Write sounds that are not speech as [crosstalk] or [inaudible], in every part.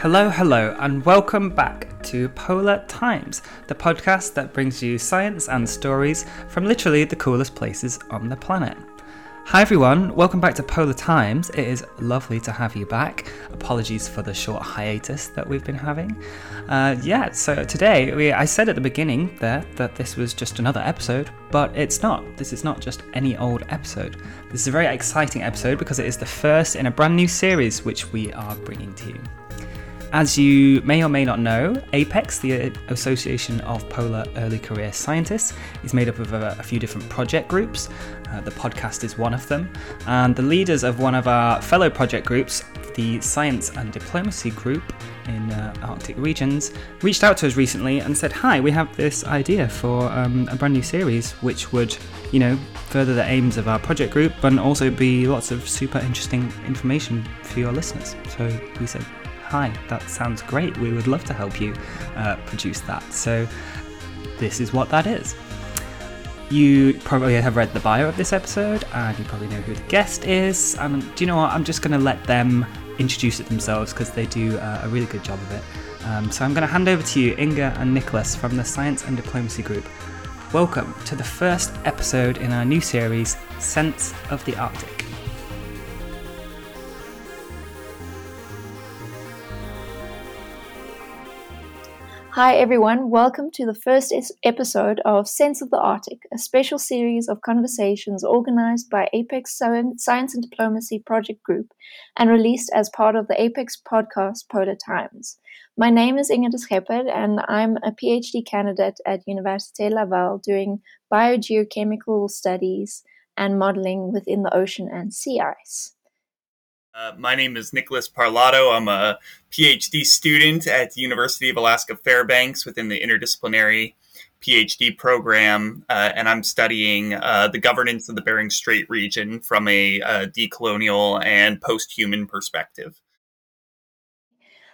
Hello, hello, and welcome back to Polar Times, the podcast that brings you science and stories from literally the coolest places on the planet. Hi everyone, welcome back to Polar Times. It is lovely to have you back. Apologies for the short hiatus that we've been having. Uh, yeah, so today we, I said at the beginning there that this was just another episode, but it's not. This is not just any old episode. This is a very exciting episode because it is the first in a brand new series which we are bringing to you. As you may or may not know, APECS, the Association of Polar Early Career Scientists, is made up of a, a few different project groups. Uh, the podcast is one of them. And the leaders of one of our fellow project groups, the Science and Diplomacy Group in uh, Arctic regions, reached out to us recently and said, Hi, we have this idea for um, a brand new series which would, you know, further the aims of our project group and also be lots of super interesting information for your listeners. So we said, hi, that sounds great. We would love to help you uh, produce that. So, this is what that is. You probably have read the bio of this episode and you probably know who the guest is. And do you know what? I'm just going to let them introduce it themselves because they do uh, a really good job of it. Um, so I'm going to hand over to you, Inga and Nicholas from the Science and Diplomacy Group. Welcome to the first episode in our new series, Sense of the Arctic. Hi, everyone. Welcome to the first episode of Sense of the Arctic, a special series of conversations organized by APECS Science and Diplomacy Project Group and released as part of the APECS podcast Polar Times. My name is Inge de and I'm a PhD candidate at Université Laval doing biogeochemical studies and modeling within the ocean and sea ice. Uh, my name is Nicholas Parlato. I'm a PhD student at the University of Alaska Fairbanks within the interdisciplinary PhD program, uh, and I'm studying uh, the governance of the Bering Strait region from a uh, decolonial and post human perspective.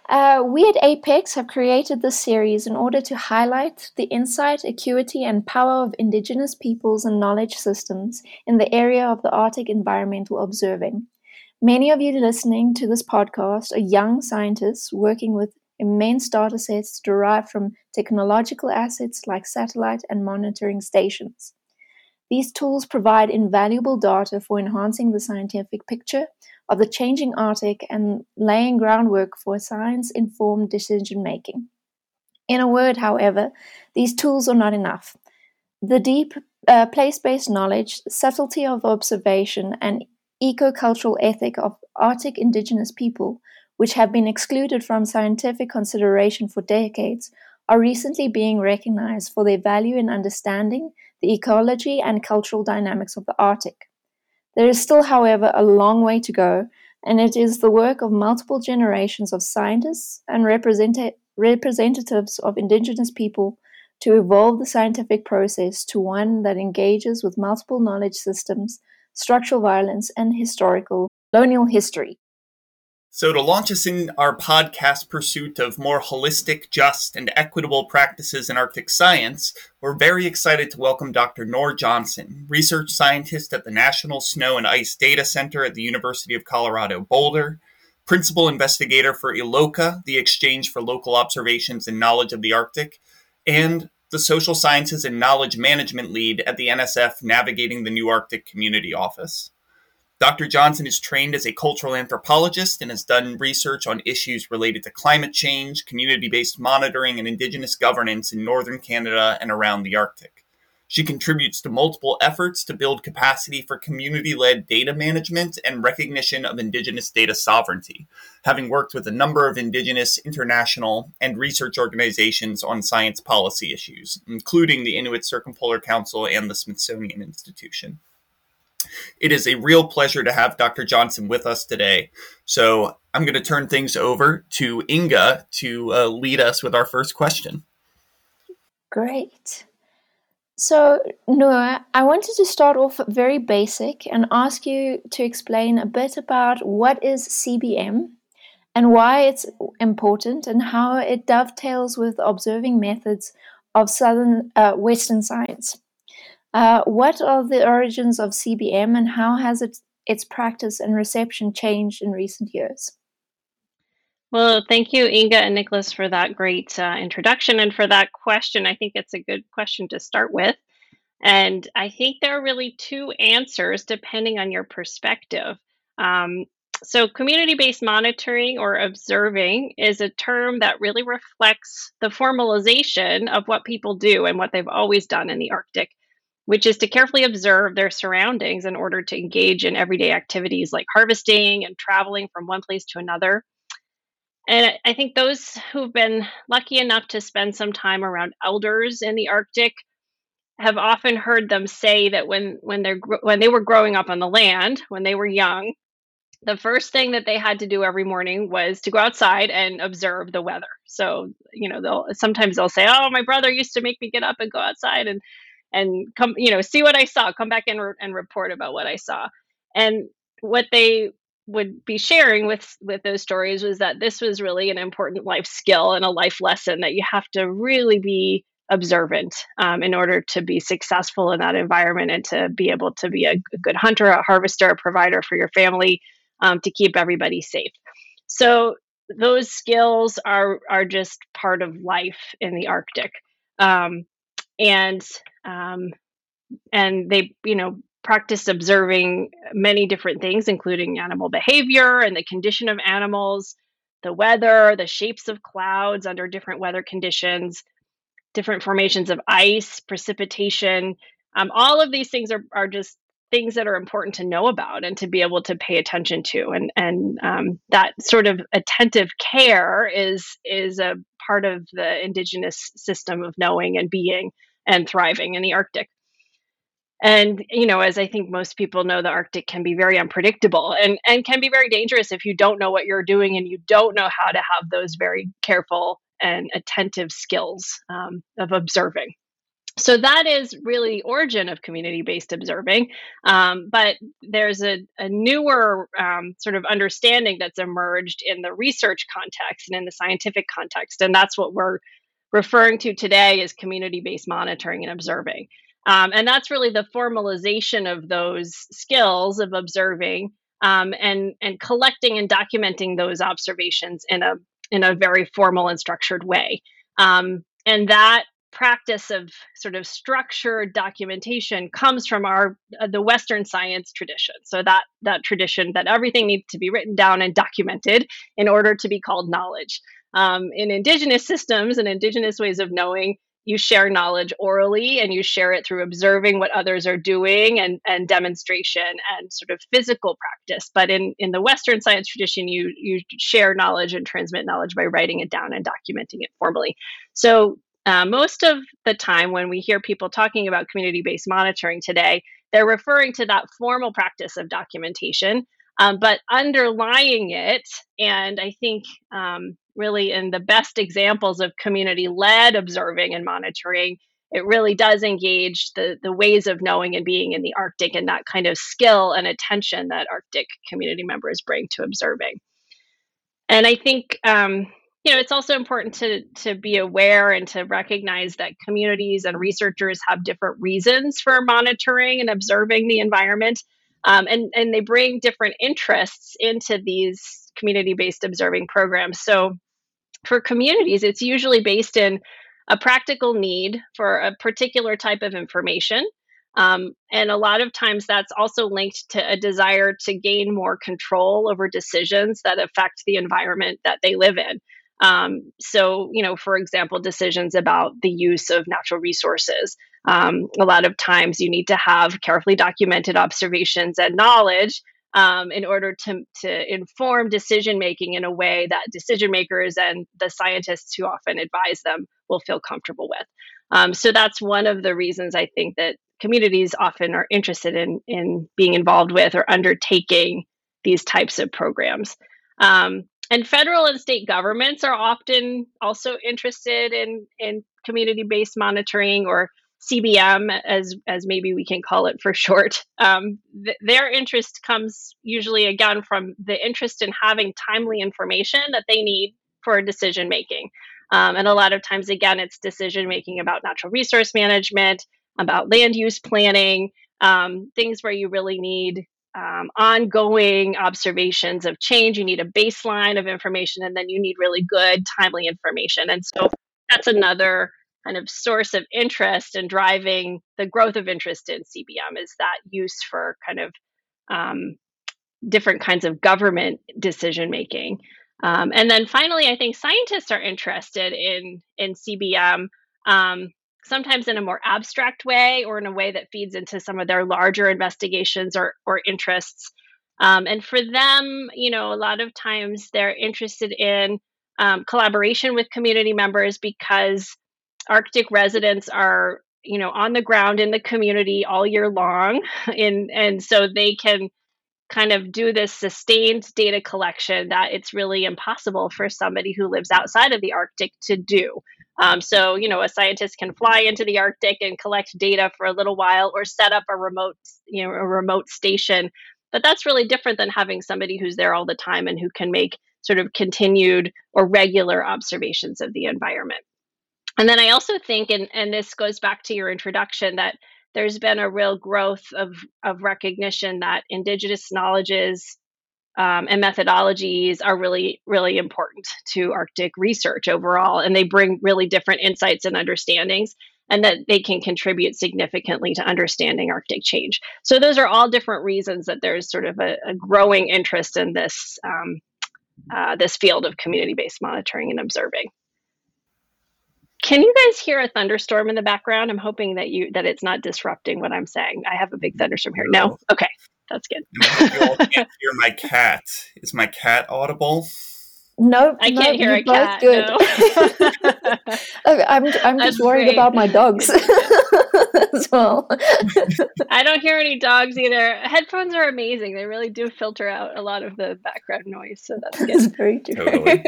Uh, we at APECS have created this series in order to highlight the insight, acuity, and power of Indigenous peoples and knowledge systems in the area of the Arctic environmental observing. Many of you listening to this podcast are young scientists working with immense data sets derived from technological assets like satellite and monitoring stations. These tools provide invaluable data for enhancing the scientific picture of the changing Arctic and laying groundwork for science informed decision making. In a word, however, these tools are not enough. The deep uh, place based knowledge, subtlety of observation, and ecocultural ethic of Arctic indigenous people, which have been excluded from scientific consideration for decades, are recently being recognized for their value in understanding the ecology and cultural dynamics of the Arctic. There is still, however, a long way to go, and it is the work of multiple generations of scientists and represent- representatives of indigenous people to evolve the scientific process to one that engages with multiple knowledge systems structural violence, and historical colonial history. So, to launch us in our podcast pursuit of more holistic, just, and equitable practices in Arctic science, we're very excited to welcome Dr. Noor Johnson, research scientist at the National Snow and Ice Data Center at the University of Colorado Boulder, principal investigator for ELOKA, the Exchange for Local Observations and Knowledge of the Arctic, and the Social Sciences and Knowledge Management Lead at the NSF Navigating the New Arctic Community Office. Dr. Johnson is trained as a cultural anthropologist and has done research on issues related to climate change, community based monitoring, and Indigenous governance in northern Canada and around the Arctic. She contributes to multiple efforts to build capacity for community led data management and recognition of Indigenous data sovereignty, having worked with a number of Indigenous, international, and research organizations on science policy issues, including the Inuit Circumpolar Council and the Smithsonian Institution. It is a real pleasure to have Dr. Johnson with us today. So I'm going to turn things over to Inga to uh, lead us with our first question. Great. So, Noor, I wanted to start off very basic and ask you to explain a bit about what is CBM and why it's important and how it dovetails with observing methods of southern uh, Western science. Uh, what are the origins of CBM and how has it, its practice and reception changed in recent years? Well, thank you, Inga and Nicholas, for that great uh, introduction and for that question. I think it's a good question to start with. And I think there are really two answers depending on your perspective. Um, so, community based monitoring or observing is a term that really reflects the formalization of what people do and what they've always done in the Arctic, which is to carefully observe their surroundings in order to engage in everyday activities like harvesting and traveling from one place to another. And I think those who've been lucky enough to spend some time around elders in the Arctic have often heard them say that when when they're when they were growing up on the land, when they were young, the first thing that they had to do every morning was to go outside and observe the weather. So, you know, they'll sometimes they'll say, "Oh, my brother used to make me get up and go outside and and come, you know, see what I saw, come back and re- and report about what I saw." And what they would be sharing with with those stories was that this was really an important life skill and a life lesson that you have to really be observant um, in order to be successful in that environment and to be able to be a, good hunter, a harvester, a provider for your family, um, to keep everybody safe. So those skills are are just part of life in the Arctic, um, and um, and they you know practiced observing many different things, including animal behavior and the condition of animals, the weather, the shapes of clouds under different weather conditions, different formations of ice, precipitation. Um, all of these things are, are just things that are important to know about and to be able to pay attention to and and um, that sort of attentive care is is a part of the indigenous system of knowing and being and thriving in the arctic and you know as i think most people know the arctic can be very unpredictable and and can be very dangerous if you don't know what you're doing and you don't know how to have those very careful and attentive skills um, of observing. So that is really the origin of community-based observing um, but there's a, a newer um, sort of understanding that's emerged in the research context and in the scientific context and that's what we're referring to today as community-based monitoring and observing um, and that's really the formalization of those skills of observing um, and and collecting and documenting those observations in a in a very formal and structured way. Um, and that practice of sort of structured documentation comes from our uh, the western science tradition. So that that tradition that everything needs to be written down and documented in order to be called knowledge. Um, in indigenous systems and indigenous ways of knowing you share knowledge orally and you share it through observing what others are doing and, and demonstration and sort of physical practice but in, in the western science tradition you you share knowledge and transmit knowledge by writing it down and documenting it formally so uh, most of the time, when we hear people talking about community based monitoring today, they're referring to that formal practice of documentation. Um, but underlying it, and I think um, really in the best examples of community led observing and monitoring, it really does engage the, the ways of knowing and being in the Arctic and that kind of skill and attention that Arctic community members bring to observing. And I think um, you know it's also important to to be aware and to recognize that communities and researchers have different reasons for monitoring and observing the environment um, and and they bring different interests into these community based observing programs so for communities it's usually based in a practical need for a particular type of information um, and a lot of times that's also linked to a desire to gain more control over decisions that affect the environment that they live in. Um, so, you know, for example, decisions about the use of natural resources. Um, a lot of times you need to have carefully documented observations and knowledge um, in order to, to inform decision making in a way that decision makers and the scientists who often advise them will feel comfortable with. Um, so that's one of the reasons I think that communities often are interested in, in being involved with or undertaking these types of programs. Um, and federal and state governments are often also interested in in community based monitoring or CBM, as as maybe we can call it for [laughs] short. Um, th- their interest comes usually again from the interest in having timely information that they need for decision making. Um, and a lot of times, again, it's decision making about natural resource management, about land use planning, um, things where you really need um, ongoing observations of change. You need a baseline of information, and then you need really good, timely information. And so that's another kind of source of interest and in driving the growth of interest in CBM is that use for kind of um, different kinds of government decision making. Um, and then finally, I think scientists are interested in in CBM um, sometimes in a more abstract way or in a way that feeds into some of their larger investigations or, or interests. Um, and for them, you know, a lot of times they're interested in um, collaboration with community members because Arctic residents are, you know, on the ground in the community all year long, [laughs] and and so they can kind of do this sustained data collection that it's really impossible for somebody who lives outside of the Arctic to do. Um, so, you know, a scientist can fly into the Arctic and collect data for a little while or set up a remote, you know, a remote station. But that's really different than having somebody who's there all the time and who can make sort of continued or regular observations of the environment. And then I also think, and, and this goes back to your introduction, that there's been a real growth of, of recognition that indigenous knowledges um, and methodologies are really, really important to Arctic research overall. And they bring really different insights and understandings, and that they can contribute significantly to understanding Arctic change. So, those are all different reasons that there's sort of a, a growing interest in this, um, uh, this field of community based monitoring and observing. Can you guys hear a thunderstorm in the background? I'm hoping that you that it's not disrupting what I'm saying. I have a big thunderstorm here. No, okay, that's good. you all can't hear my cat. Is my cat audible? No, I can't no, hear a cat. Good. No. okay, [laughs] I'm I'm just I'm worried afraid. about my dogs [laughs] [laughs] as well. I don't hear any dogs either. Headphones are amazing. They really do filter out a lot of the background noise, so that's good. That's very true. Totally.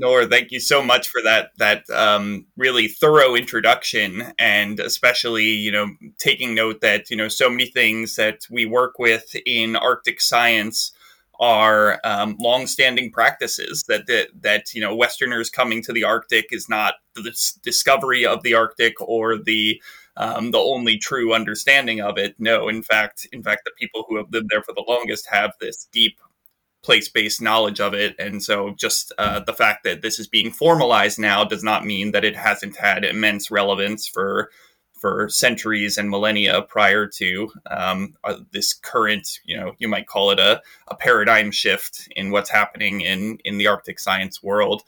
Nora, thank you so much for that that um, really thorough introduction, and especially you know taking note that you know so many things that we work with in Arctic science are um, long-standing practices that, that that you know Westerners coming to the Arctic is not the dis- discovery of the Arctic or the um, the only true understanding of it. No, in fact, in fact, the people who have lived there for the longest have this deep place-based knowledge of it and so just uh, the fact that this is being formalized now does not mean that it hasn't had immense relevance for for centuries and millennia prior to um, uh, this current you know you might call it a, a paradigm shift in what's happening in in the arctic science world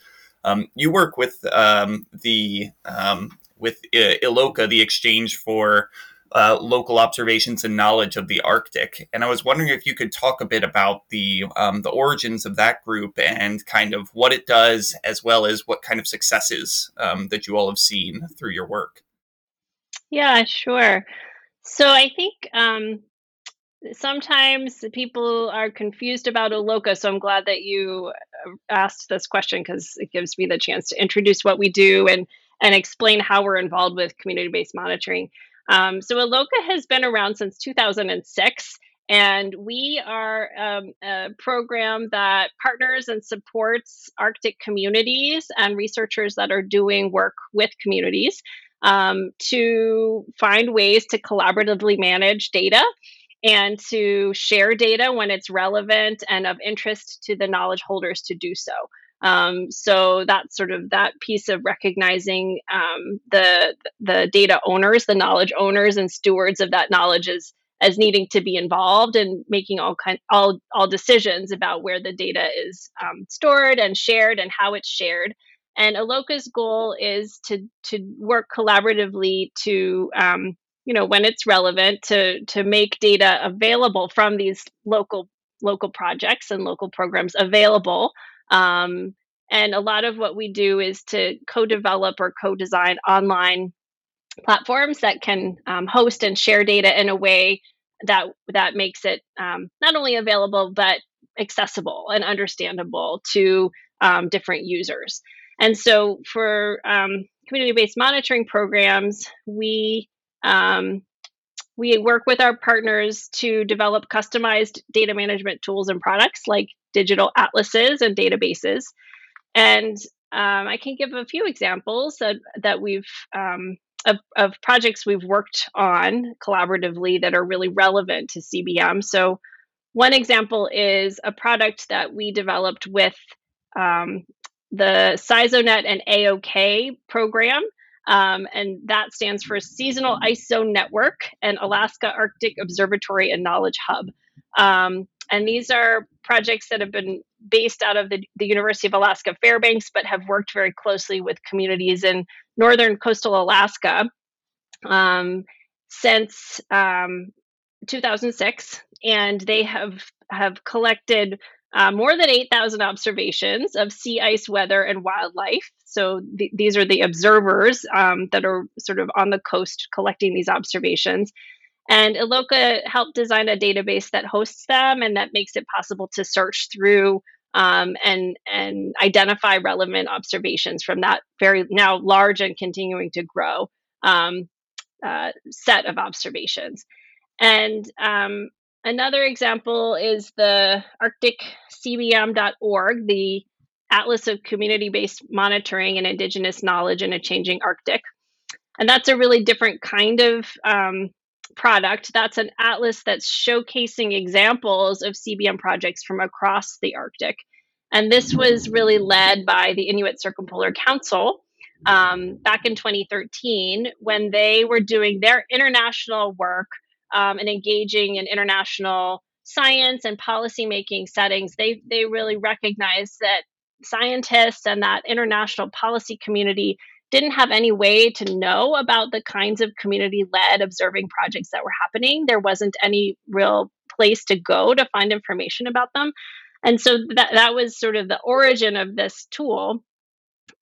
um, you work with um, the um, with uh, ELOKA the exchange for uh, local observations and knowledge of the Arctic. And I was wondering if you could talk a bit about the um, the origins of that group and kind of what it does, as well as what kind of successes um, that you all have seen through your work. Yeah, sure. So I think um, sometimes people are confused about ELOKA. So I'm glad that you uh, asked this question because it gives me the chance to introduce what we do and and explain how we're involved with community based monitoring. Um, so ELOKA has been around since 2006. And we are um, a program that partners and supports Arctic communities and researchers that are doing work with communities um, to find ways to collaboratively manage data and to share data when it's relevant and of interest to the knowledge holders to do so. Um, so that's sort of that piece of recognizing um, the the data owners, the knowledge owners, and stewards of that knowledge as as needing to be involved and making all kind all all decisions about where the data is um, stored and shared and how it's shared. And ELOKA's goal is to to work collaboratively to um, you know when it's relevant to to make data available from these local local projects and local programs available um, and a lot of what we do is to co develop or co design online platforms that can um, host and share data in a way that that makes it um, not only available but accessible and understandable to um, different users. And so for um, community-based monitoring programs, we um, we work with our partners to develop customized data management tools and products like digital atlases and databases. And um, I can give a few examples that, that we've um, of, of projects we've worked on collaboratively that are really relevant to CBM. So, one example is a product that we developed with um, the SIZONet and AOK program. Um, and that stands for Seasonal Zone Network and Alaska Arctic Observatory and Knowledge Hub. Um, and these are projects that have been based out of the, the University of Alaska Fairbanks, but have worked very closely with communities in northern coastal Alaska um, since um, 2006. And they have, have collected uh, more than 8,000 observations of sea ice, weather, and wildlife. So th- these are the observers um, that are sort of on the coast collecting these observations. And ELOKA helped design a database that hosts them and that makes it possible to search through um, and and identify relevant observations from that very now large and continuing to grow um, uh, set of observations. And um, another example is the ArcticCBM.org, the Atlas of Community Based Monitoring and Indigenous Knowledge in a Changing Arctic. And that's a really different kind of um, product. That's an atlas that's showcasing examples of CBM projects from across the Arctic. And this was really led by the Inuit Circumpolar Council um, back in 2013 when they were doing their international work um, and engaging in international science and policymaking settings. They, they really recognized that scientists and that international policy community didn't have any way to know about the kinds of community led observing projects that were happening. There wasn't any real place to go to find information about them. And so that, that was sort of the origin of this tool,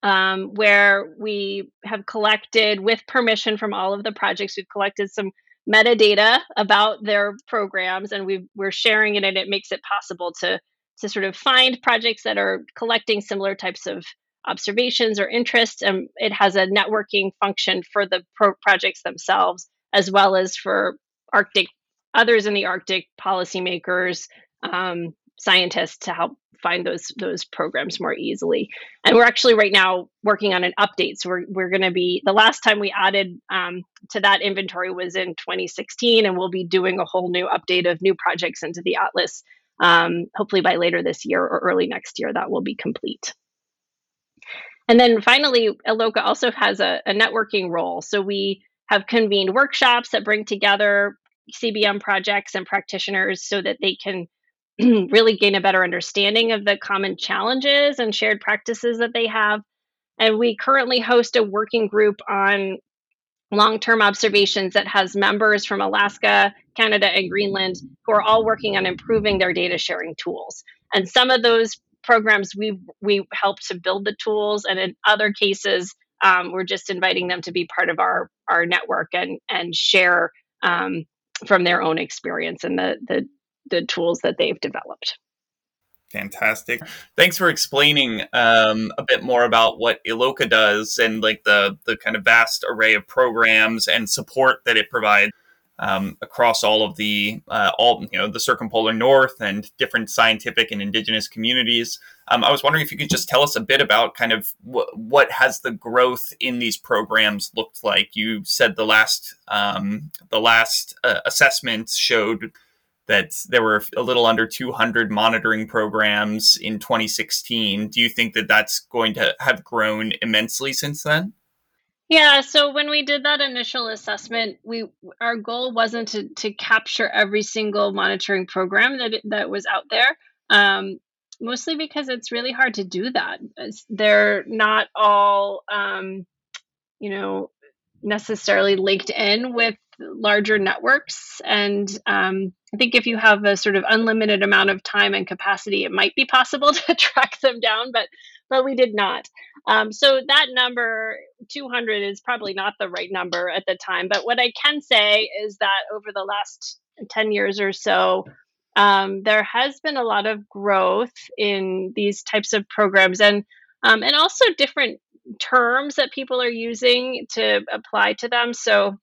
um, where we have collected, with permission from all of the projects, we've collected some metadata about their programs and we are sharing it and it makes it possible to to sort of find projects that are collecting similar types of observations or interests. And it has a networking function for the pro- projects themselves, as well as for Arctic others in the Arctic policymakers, um, scientists to help find those those programs more easily. And we're actually right now working on an update. So we're we're going to be the last time we added um, to that inventory was in 2016, and we'll be doing a whole new update of new projects into the atlas. Um, hopefully by later this year or early next year, that will be complete. And then finally, ELOKA also has a, a networking role. So we have convened workshops that bring together CBM projects and practitioners so that they can [clears throat] really gain a better understanding of the common challenges and shared practices that they have. And we currently host a working group on long term observations that has members from Alaska, Canada, and Greenland who are all working on improving their data sharing tools. And some of those programs we we help to build the tools, and in other cases, um, we're just inviting them to be part of our our network and and share um, from their own experience and the the the tools that they've developed. Fantastic. Thanks for explaining um, a bit more about what ELOKA does and like the the kind of vast array of programs and support that it provides um, across all of the uh, all you know the circumpolar north and different scientific and indigenous communities. Um, I was wondering if you could just tell us a bit about kind of wh- what has the growth in these programs looked like. You said the last um, the last uh, assessments showed that there were a little under 200 monitoring programs in 2016. Do you think that that's going to have grown immensely since then? Yeah, so when we did that initial assessment, we our goal wasn't to to capture every single monitoring program that that was out there. Um, mostly because it's really hard to do that. They're not all, um, you know, necessarily linked in with larger networks. And um, I think if you have a sort of unlimited amount of time and capacity, it might be possible [laughs] to track them down. But but we did not. Um, so that number, 200, is probably not the right number at the time. But what I can say is that over the last 10 years or so, um, there has been a lot of growth in these types of programs and um, and also different terms that people are using to apply to them. So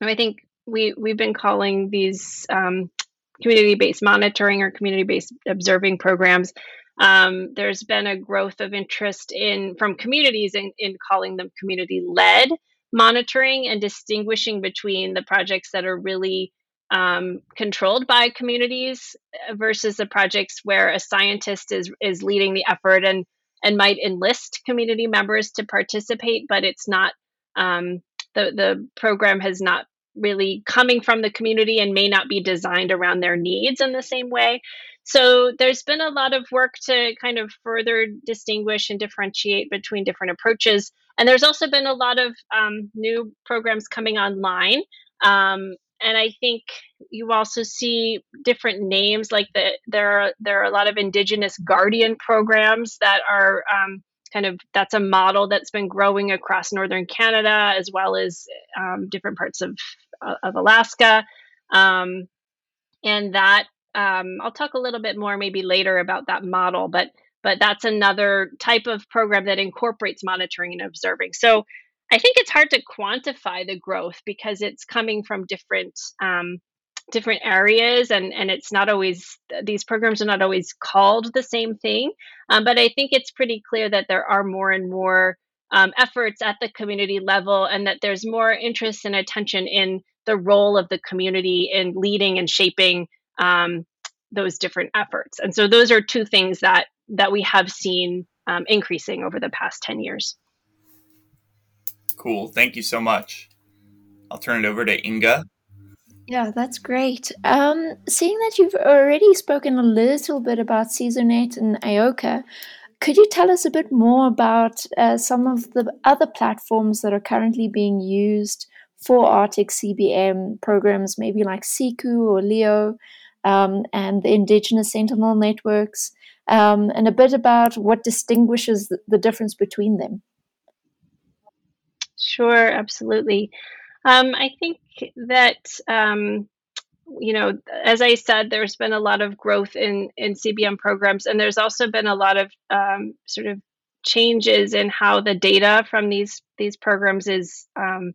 I think we we've been calling these um, community-based monitoring or community-based observing programs. Um, there's been a growth of interest in from communities in, in calling them community-led monitoring and distinguishing between the projects that are really um, controlled by communities uh, versus the projects where a scientist is is leading the effort and and might enlist community members to participate, but it's not um, the the program has not really coming from the community and may not be designed around their needs in the same way. So there's been a lot of work to kind of further distinguish and differentiate between different approaches. And there's also been a lot of um, new programs coming online. Um, and I think you also see different names like the, there are there are a lot of indigenous guardian programs that are um, kind of that's a model that's been growing across northern Canada as well as um, different parts of uh, of Alaska, um, and that um, I'll talk a little bit more maybe later about that model, but but that's another type of program that incorporates monitoring and observing. So I think it's hard to quantify the growth because it's coming from different um, different areas and and it's not always these programs are not always called the same thing um, but i think it's pretty clear that there are more and more um, efforts at the community level and that there's more interest and attention in the role of the community in leading and shaping um, those different efforts and so those are two things that that we have seen um, increasing over the past 10 years Cool. Thank you so much. I'll turn it over to Inga. Yeah, that's great. Um, seeing that you've already spoken a little bit about SIZONet and ELOKA, could you tell us a bit more about uh, some of the other platforms that are currently being used for Arctic CBM programs, maybe like SIKU or LEO, um, and the Indigenous Sentinel networks, um, and a bit about what distinguishes the, difference between them? Sure, absolutely. Um, I think that um, you know, as I said, there's been a lot of growth in in CBM programs, and there's also been a lot of um, sort of changes in how the data from these these programs is um,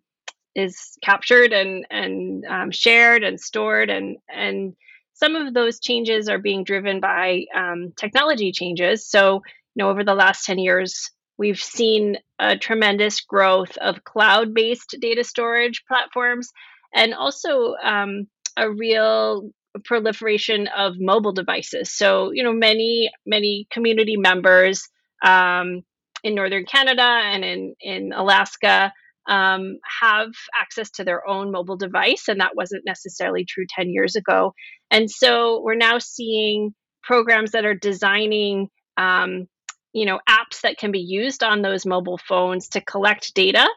is captured and and um, shared and stored, and and some of those changes are being driven by um, technology changes. So, you know, over the last ten years, We've seen a tremendous growth of cloud based data storage platforms and also um, a real proliferation of mobile devices. So, you know, many, many community members um, in Northern Canada and in, in Alaska um, have access to their own mobile device, and that wasn't necessarily true 10 years ago. And so we're now seeing programs that are designing um, you know apps that can be used on those mobile phones to collect data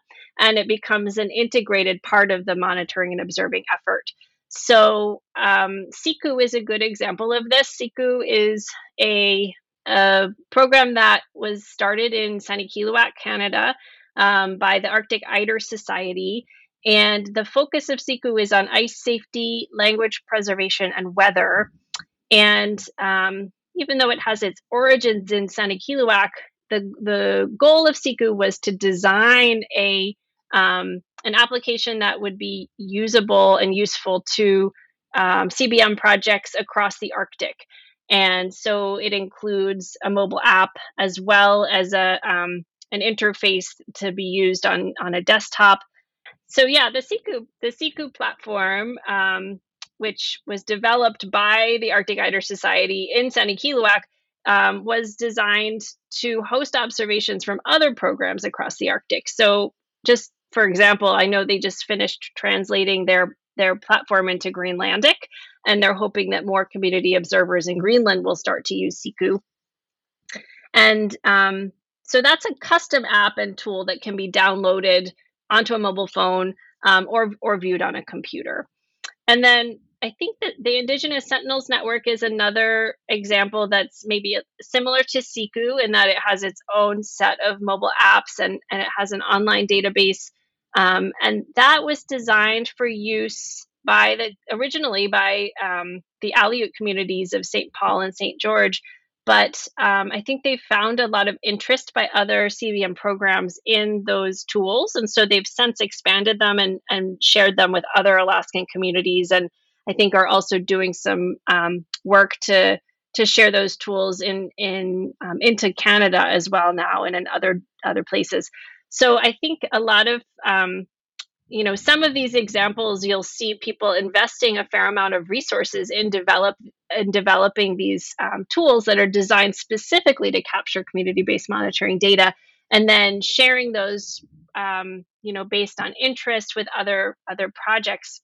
and it becomes an integrated part of the monitoring and observing effort so um, siku is a good example of this siku is a, a program that was started in Sanikiluaq, Canada um, by the Arctic Eider Society. And the focus of SIKU is on ice safety, language preservation, and weather. And um, even though it has its origins in Sanikiluaq, the, the goal of Siku was to design a um, an application that would be usable and useful to um, CBM projects across the Arctic. And so it includes a mobile app as well as a um, an interface to be used on on a desktop. So yeah, the Siku the Siku platform um, which was developed by the Arctic Eider Society in Sanikiluaq, um, was designed to host observations from other programs across the Arctic. So, just for example, I know they just finished translating their their platform into Greenlandic, and they're hoping that more community observers in Greenland will start to use Siku. And um, so that's a custom app and tool that can be downloaded onto a mobile phone um, or or viewed on a computer. And then I think that the Indigenous Sentinels Network is another example that's maybe similar to Siku in that it has its own set of mobile apps and, and it has an online database. Um, and that was designed for use by the originally by um, the Aleut communities of St. Paul and St. George. But um, I think they've found a lot of interest by other CBM programs in those tools. And so they've since expanded them and, and shared them with other Alaskan communities. And I think are also doing some um, work to to share those tools in in um, into Canada as well now and in other other places. So I think a lot of um, you know some of these examples you'll see people investing a fair amount of resources in develop in developing these um, tools that are designed specifically to capture community-based monitoring data and then sharing those um, you know based on interest with other other projects.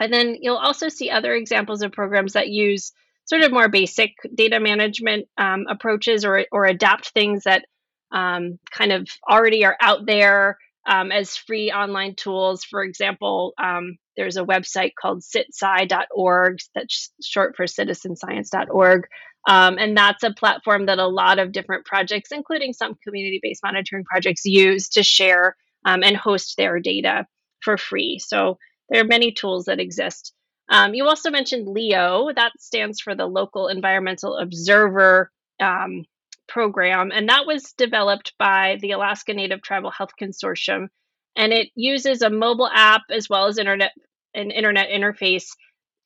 And then you'll also see other examples of programs that use sort of more basic data management um, approaches or, or adapt things that um, kind of already are out there um, as free online tools. For example, um, there's a website called citsci.org, that's short for citizenscience.org. Um, and that's a platform that a lot of different projects, including some community based monitoring projects, use to share um, and host their data for free. So there are many tools that exist. Um, you also mentioned LEO, that stands for the Local Environmental Observer um, Program, and that was developed by the Alaska Native Tribal Health Consortium. And it uses a mobile app as well as internet an internet interface.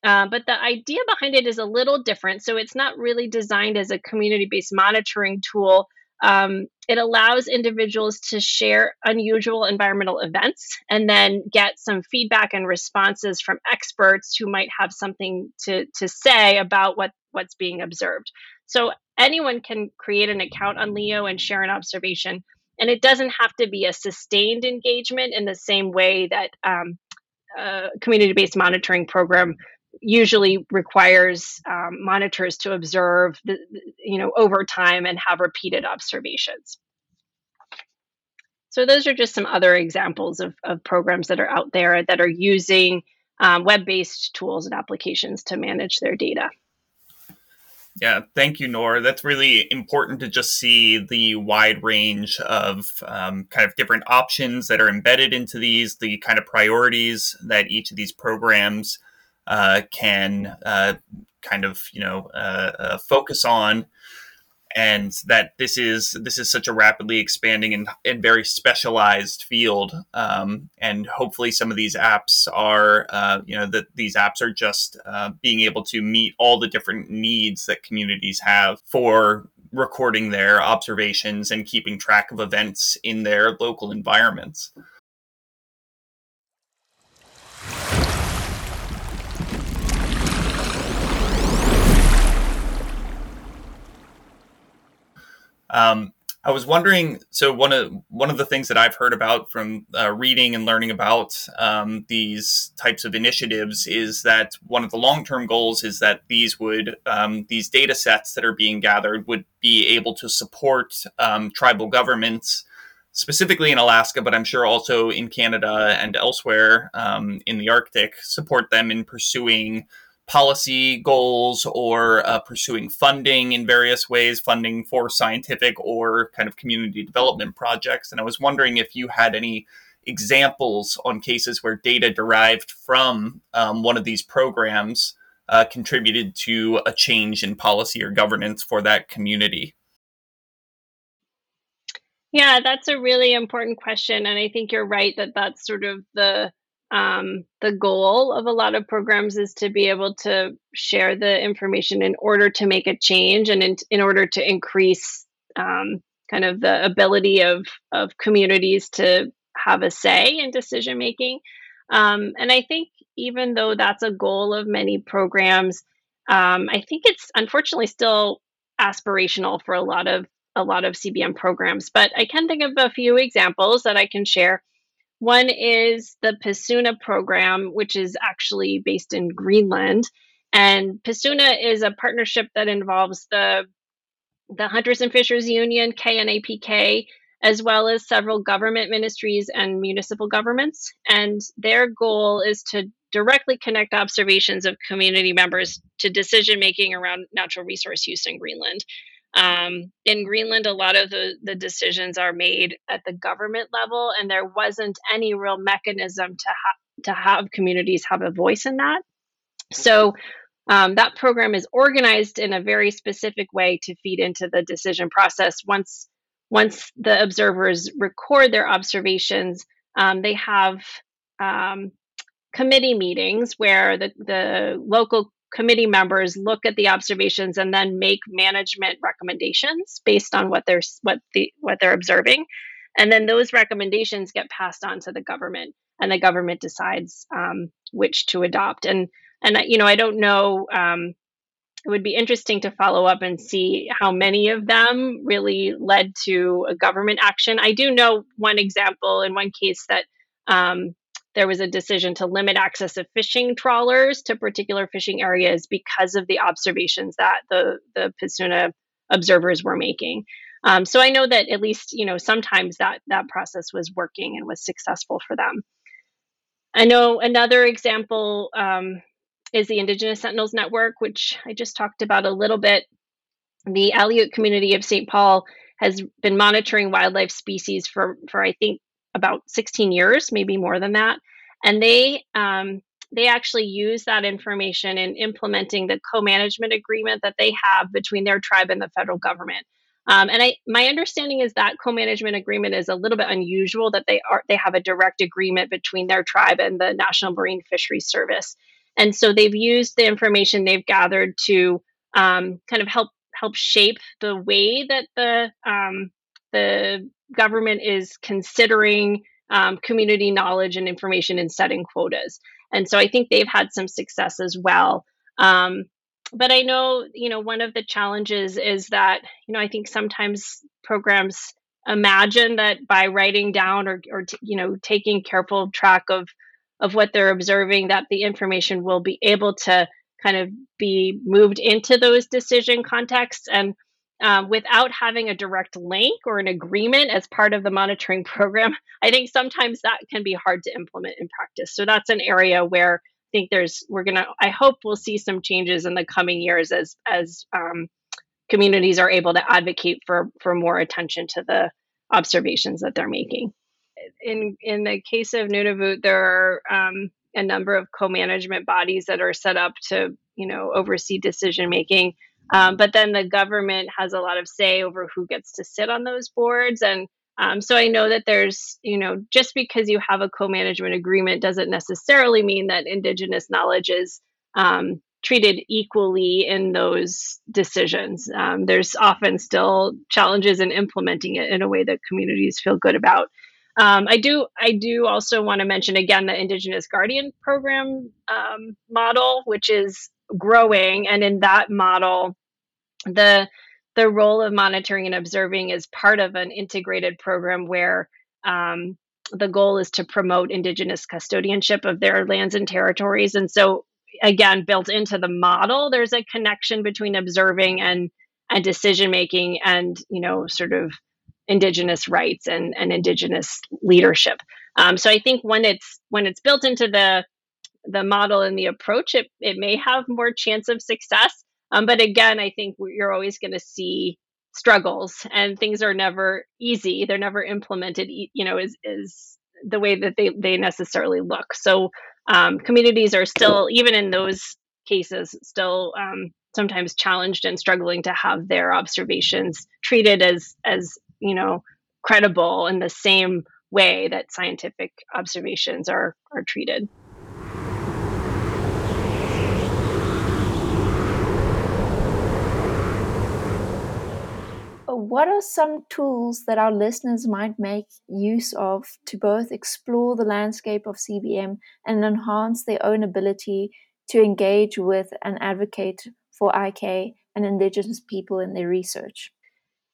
Uh, but the idea behind it is a little different. So it's not really designed as a community based monitoring tool. Um, it allows individuals to share unusual environmental events and then get some feedback and responses from experts who might have something to, to say about what, what's being observed. So anyone can create an account on Leo and share an observation. And it doesn't have to be a sustained engagement in the same way that um, a community based monitoring program usually requires um, monitors to observe the, you know over time and have repeated observations so those are just some other examples of, of programs that are out there that are using um, web-based tools and applications to manage their data yeah, thank you, Nora. That's really important to just see the wide range of um, kind of different options that are embedded into these, the kind of priorities that each of these programs uh, can uh, kind of you know uh, uh, focus on and that this is this is such a rapidly expanding and, and very specialized field um, and hopefully some of these apps are uh, you know that these apps are just uh, being able to meet all the different needs that communities have for recording their observations and keeping track of events in their local environments Um, I was wondering. So one of one of the things that I've heard about from uh, reading and learning about um, these types of initiatives is that one of the long term goals is that these would um, these data sets that are being gathered would be able to support um, tribal governments, specifically in Alaska, but I'm sure also in Canada and elsewhere um, in the Arctic, support them in pursuing policy goals or uh, pursuing funding in various ways, funding for scientific or kind of community development projects. And I was wondering if you had any examples on cases where data derived from um, one of these programs uh, contributed to a change in policy or governance for that community. Yeah, that's a really important question. And I think you're right that that's sort of the um, the goal of a lot of programs is to be able to share the information in order to make a change and in, in order to increase um, kind of the ability of, of communities to have a say in decision making. Um, and I think even though that's a goal of many programs, um, I think it's unfortunately still aspirational for a lot of a lot of CBM programs. But I can think of a few examples that I can share. One is the PISUNA program, which is actually based in Greenland. And PISUNA is a partnership that involves the, the Hunters and Fishers Union, KNAPK, as well as several government ministries and municipal governments. And their goal is to directly connect observations of community members to decision making around natural resource use in Greenland. Um, in Greenland, a lot of the, the decisions are made at the government level, and there wasn't any real mechanism to, ha- to have communities have a voice in that. So um, that program is organized in a very specific way to feed into the decision process. Once once the observers record their observations, um, they have um, committee meetings where the, the local committee members look at the observations and then make management recommendations based on what they're what the what they're observing. And then those recommendations get passed on to the government and the government decides um, which to adopt. And and you know i don't know um, it would be interesting to follow up and see how many of them really led to a government action. I do know one example in one case that um, there was a decision to limit access of fishing trawlers to particular fishing areas because of the observations that the the PISUNA observers were making. Um, so I know that at least you know sometimes that that process was working and was successful for them. I know another example um, is the Indigenous Sentinels Network, which I just talked about a little bit. The Aleut community of St. Paul has been monitoring wildlife species for for I think about 16 years, maybe more than that. And they um, they actually use that information in implementing the co-management agreement that they have between their tribe and the federal government. Um, and I, my understanding is that co-management agreement is a little bit unusual. That they are they have a direct agreement between their tribe and the National Marine Fisheries Service, and so they've used the information they've gathered to um, kind of help help shape the way that the um, the government is considering um, community knowledge and information in setting quotas. And so I think they've had some success as well. Um, but I know, you know, one of the challenges is that, you know, I think sometimes programs imagine that by writing down or, or t- you know, taking careful track of of what they're observing, that the information will be able to kind of be moved into those decision contexts. And um, without having a direct link or an agreement as part of the monitoring [laughs] program, I think sometimes that can be hard to implement in practice. So that's an area where I think there's we're gonna. I hope we'll see some changes in the coming years as as um, communities are able to advocate for for more attention to the observations that they're making. In in the case of Nunavut, there are um, a number of co-management bodies that are set up to you know oversee decision making um, but then the government has a lot of say over who gets to sit on those boards. And um, so I know that there's, you know, just because you have a co management agreement doesn't necessarily mean that Indigenous knowledge is um, treated equally in those decisions. Um, there's often still challenges in implementing it in a way that communities feel good about. Um, I do. I do also want to mention again the Indigenous Guardian Program um, model, which is growing and in that model the the role of monitoring and observing is part of an integrated program where um, the goal is to promote indigenous custodianship of their lands and territories. And so again built into the model there's a connection between observing and and decision making and you know sort of indigenous rights and, and indigenous leadership. Um, so i think when it's when it's built into the the model and the approach, it, it may have more chance of success. Um, but again, I think you're always going to see struggles and things are never easy. They're never implemented, you know, is, is the way that they, they necessarily look. So um, communities are still, even in those cases, still um, sometimes challenged and struggling to have their observations treated as, as, you know, credible in the same way that scientific observations are, are treated. What are some tools that our listeners might make use of to both explore the landscape of CBM and enhance their own ability to engage with and advocate for IK and Indigenous people in their research?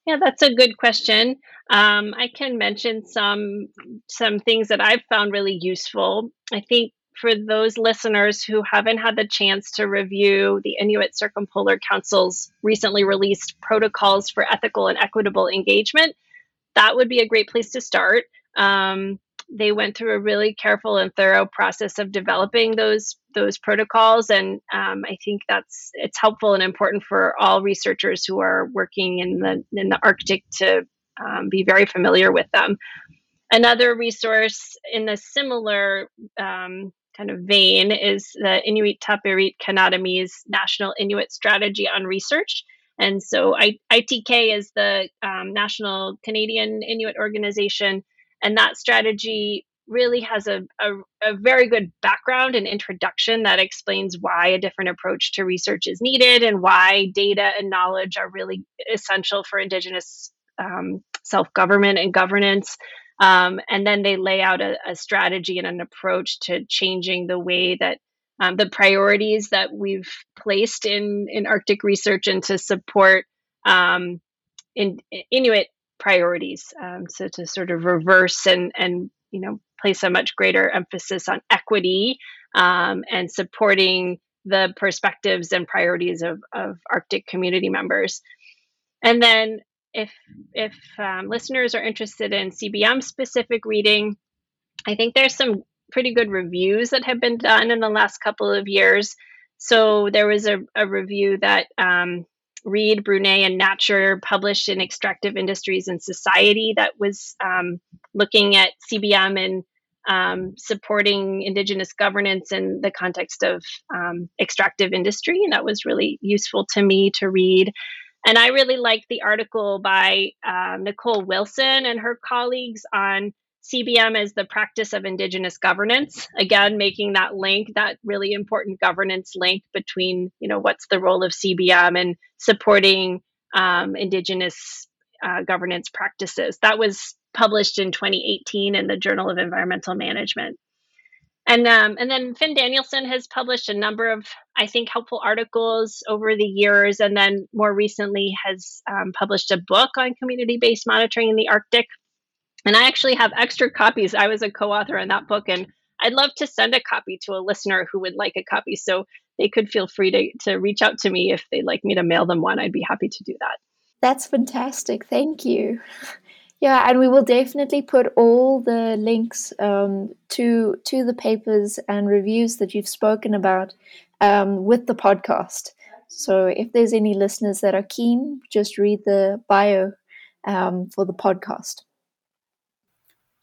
Yeah, that's a good question. Um, I can mention some some things that I've found really useful. I think for those listeners who haven't had the chance to review the Inuit Circumpolar Council's recently released protocols for ethical and equitable engagement, that would be a great place to start. Um, they went through a really careful and thorough process of developing those those protocols, and um, I think that's it's helpful and important for all researchers who are working in the in the Arctic to um, be very familiar with them. Another resource in the similar um, kind of vein is the Inuit Tapiriit Kanatami's National Inuit Strategy on Research. And so I, ITK is the um, National Canadian Inuit Organization, and that strategy really has a, a, a, very good background and introduction that explains why a different approach to research is needed and why data and knowledge are really essential for Indigenous um, self government and governance. Um, and then they lay out a, a, strategy and an approach to changing the way that um, the priorities that we've placed in, in Arctic research and to support um, in, Inuit priorities. Um, so to sort of reverse and, and you know place a much greater emphasis on equity um, and supporting the perspectives and priorities of, of Arctic community members. And then if if um, listeners are interested in CBM specific reading, I think there's some pretty good reviews that have been done in the last couple of years. So there was a, a review that um, Reed, Brunet, and Natcher published in Extractive Industries and Society that was um, looking at CBM and um, supporting Indigenous governance in the context of um, extractive industry. And that was really useful to me to read. And I really liked the article by uh, Nicole Wilson and her colleagues on CBM as the practice of Indigenous governance. Again, making that link, that really important governance link between, you know, what's the role of CBM and supporting um, Indigenous uh, governance practices. That was published in 2018 in the Journal of Environmental Management. And um, and then Finn Danielsen has published a number of, I think, helpful articles over the years, and then more recently has um, published a book on community-based monitoring in the Arctic. And I actually have extra copies. I was a co-author on that book, and I'd love to send a copy to a listener who would like a copy. So they could feel free to, to reach out to me if they'd like me to mail them one. I'd be happy to do that. That's fantastic. Thank you. [laughs] Yeah, and we will definitely put all the links um, to to the papers and reviews that you've spoken about um, with the podcast. So if there's any listeners that are keen, just read the bio um, for the podcast.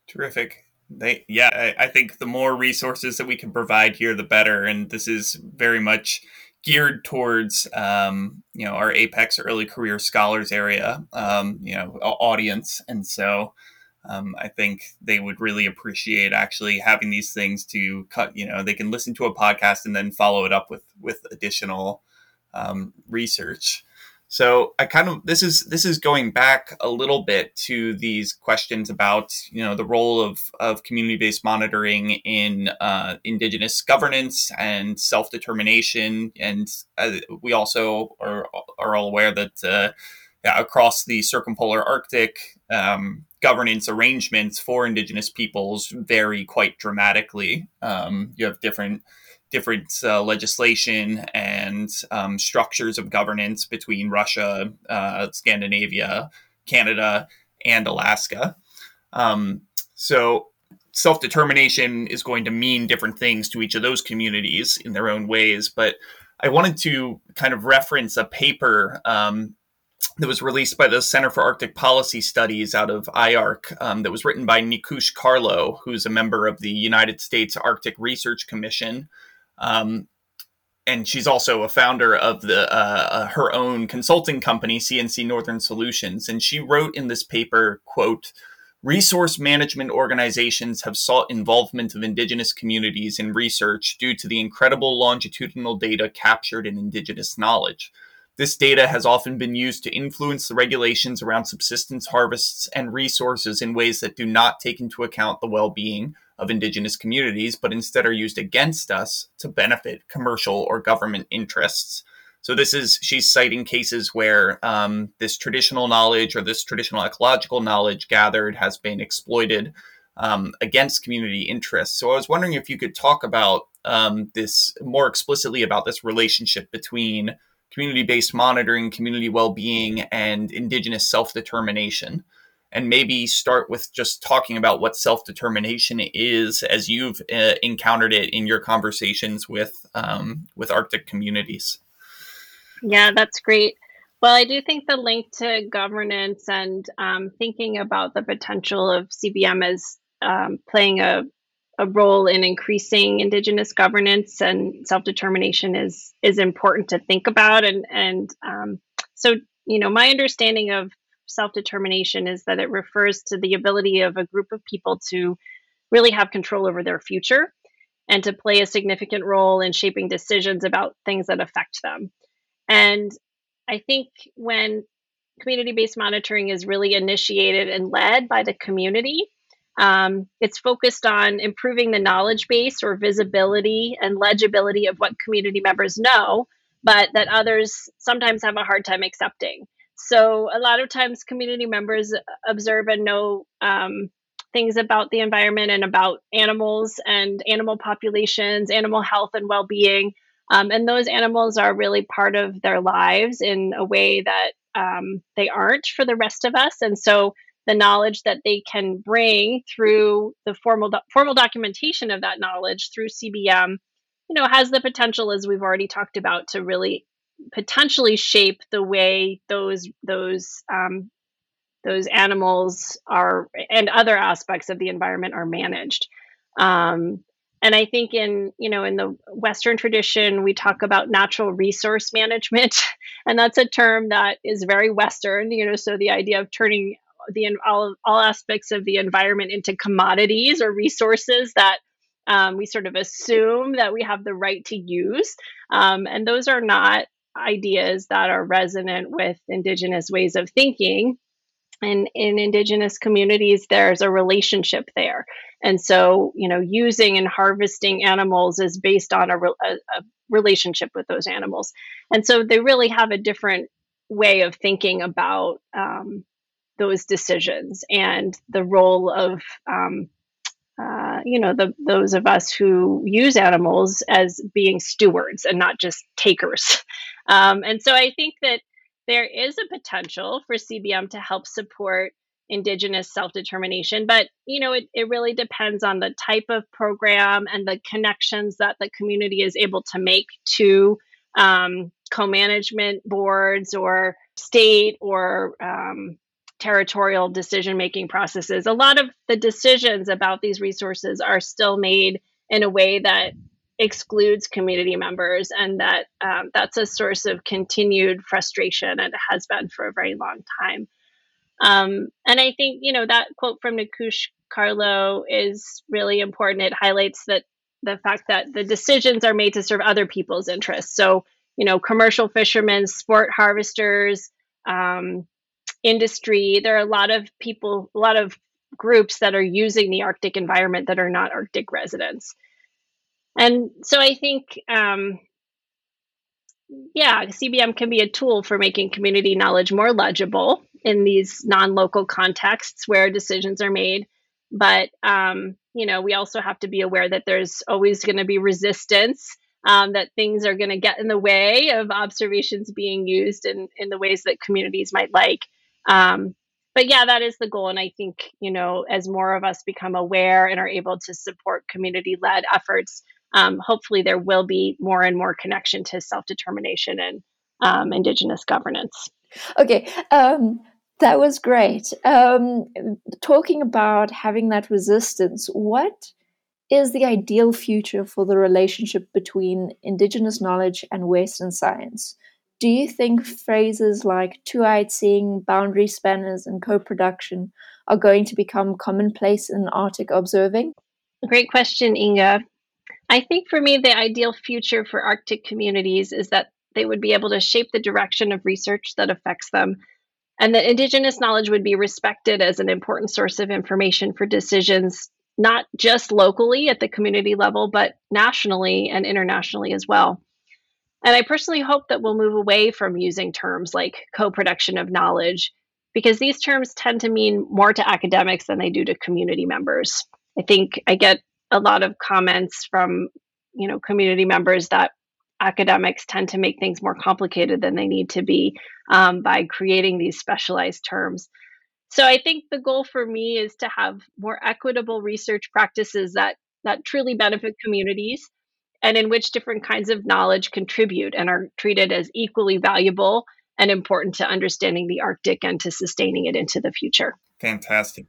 Terrific. They, yeah, I, I think the more resources that we can provide here, the better. And this is very much geared towards um, you know our APECS early career scholars area um, you know audience and so um, i think they would really appreciate actually having these things to cut you know they can listen to a podcast and then follow it up with with additional um, research so I kind of this is this is going back a little bit to these questions about you know the role of of community based monitoring in uh, indigenous governance and self determination, and uh, we also are are all aware that uh, across the circumpolar Arctic. Um, governance arrangements for indigenous peoples vary quite dramatically. Um, you have different different uh, legislation and um, structures of governance between Russia, uh, Scandinavia, Canada, and Alaska. Um, so self determination is going to mean different things to each of those communities in their own ways. But I wanted to kind of reference a paper um, that was released by the Center for Arctic Policy Studies out of IARC um, that was written by Nikoosh Carlo, who's a member of the United States Arctic Research Commission. Um, and she's also a founder of the uh, uh her own consulting company, CNC Northern Solutions. And she wrote in this paper, quote, Resource management organizations have sought involvement of indigenous communities in research due to the incredible longitudinal data captured in indigenous knowledge. This data has often been used to influence the regulations around subsistence harvests and resources in ways that do not take into account the well being of indigenous communities, but instead are used against us to benefit commercial or government interests. So this is she's citing cases where um, this traditional knowledge or this traditional ecological knowledge gathered has been exploited um, against community interests. So I was wondering if you could talk about um, this more explicitly about this relationship between community-based monitoring, community well-being, and indigenous self-determination and maybe start with just talking about what self determination is as you've uh, encountered it in your conversations with um, with Arctic communities. Yeah, that's great. Well, I do think the link to governance and um, thinking about the potential of CBM as um, playing a, a role in increasing Indigenous governance and self determination is is important to think about. And and um, so, you know, my understanding of self determination is that it refers to the ability of a group of people to really have control over their future and to play a significant role in shaping decisions about things that affect them. And I think when community based monitoring is really initiated and led by the community, um, it's focused on improving the knowledge base or visibility and legibility of what community members know, but that others sometimes have a hard time accepting. So, a lot of times, community members observe and know um, things about the environment and about animals and animal populations, animal health and well being. Um, and those animals are really part of their lives in a way that um, they aren't for the rest of us. And so the knowledge that they can bring through the formal do- formal documentation of that knowledge through CBM, you know, has the potential, as we've already talked about, to really potentially shape the way those those um, those animals are and other aspects of the environment are managed. Um, and I think in you know in the Western tradition we talk about natural resource management, [laughs] and that's a term that is very Western. You know, so the idea of turning the all all aspects of the environment into commodities or resources that um, we sort of assume that we have the right to use, um, and those are not ideas that are resonant with indigenous ways of thinking. And in indigenous communities there's a relationship there. And so you know using and harvesting animals is based on a, a, a, relationship with those animals. And so they really have a different way of thinking about um, those decisions and the role of um, uh, you know the, those of us who use animals as being stewards and not just takers. [laughs] Um, and so i think that there is a potential for CBM to help support indigenous self-determination but you know it, it really depends on the type of program and the connections that the community is able to make to um, co-management boards or state or um, territorial decision making processes a lot of the decisions about these resources are still made in a way that excludes community members, and that um, that's a source of continued frustration, and it has been for a very long time. Um, and I think you know that quote from Nikoosh Carlo is really important. It highlights that the fact that the decisions are made to serve other people's interests. So you know, commercial fishermen, sport harvesters, um, industry. There are a lot of people, a lot of groups that are using the Arctic environment that are not Arctic residents. And so I think, um, yeah, CBM can be a tool for making community knowledge more legible in these non local contexts where decisions are made. But, um, you know, we also have to be aware that there's always going to be resistance, um, that things are going to get in the way of observations being used in, in the ways that communities might like. Um, but yeah, that is the goal. And I think, you know, as more of us become aware and are able to support community led efforts, um, hopefully there will be more and more connection to self determination and um, Indigenous governance. Okay. Um, that was great. Um, talking about having that resistance, what is the ideal future for the relationship between Indigenous knowledge and Western science? Do you think phrases like two eyed seeing, boundary spanners, and co production are going to become commonplace in Arctic observing? Great question, Inga. I think for me, the ideal future for Arctic communities is that they would be able to shape the direction of research that affects them, and that Indigenous knowledge would be respected as an important source of information for decisions, not just locally at the community level, but nationally and internationally as well. And I personally hope that we'll move away from using terms like co production of knowledge, because these terms tend to mean more to academics than they do to community members. I think I get a lot of comments from you know community members that academics tend to make things more complicated than they need to be um, by creating these specialized terms. So I think the goal for me is to have more equitable research practices that that truly benefit communities and in which different kinds of knowledge contribute and are treated as equally valuable and important to understanding the Arctic and to sustaining it into the future. Fantastic.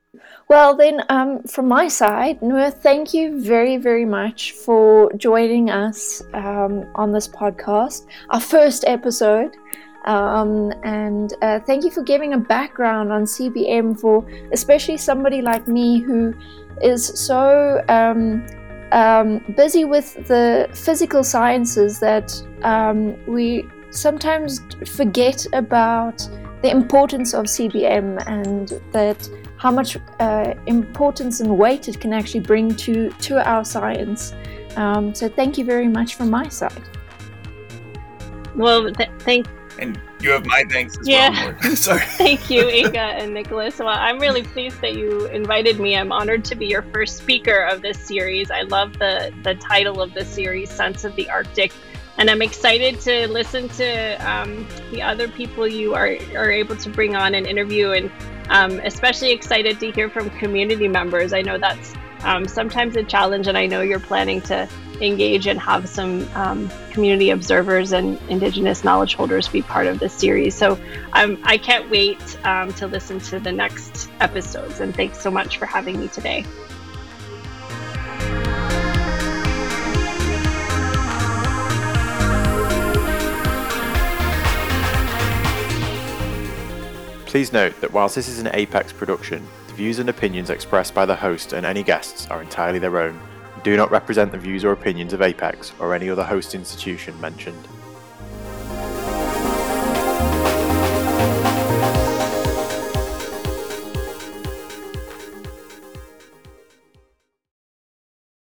Well, then, um, from my side, Noor, thank you very, very much for joining us um, on this podcast, our first episode. Um, and uh, thank you for giving a background on CBM for especially somebody like me who is so um, busy with the physical sciences that um, we sometimes forget about the importance of CBM and that how much uh, importance and weight it can actually bring to to our science. Um, so thank you very much from my side. Well, th- thank. And you have my thanks as Yeah. well. [laughs] [laughs] Sorry. Thank you, Inga and Nicholas. Well, I'm really pleased that you invited me. I'm honored to be your first speaker of this series. I love the the title of the series, "Sense of the Arctic," and I'm excited to listen to um, the other people you are are able to bring on and interview, and um, especially excited to hear from community members. I know that's um, sometimes a challenge, and I know you're planning to engage and have some um, community observers and Indigenous knowledge holders be part of this series. So um, I can't wait um, to listen to the next episodes. And thanks so much for having me today. Please note that whilst this is an APECS production, views and opinions expressed by the host and any guests are entirely their own and do not represent the views or opinions of APECS or any other host institution mentioned.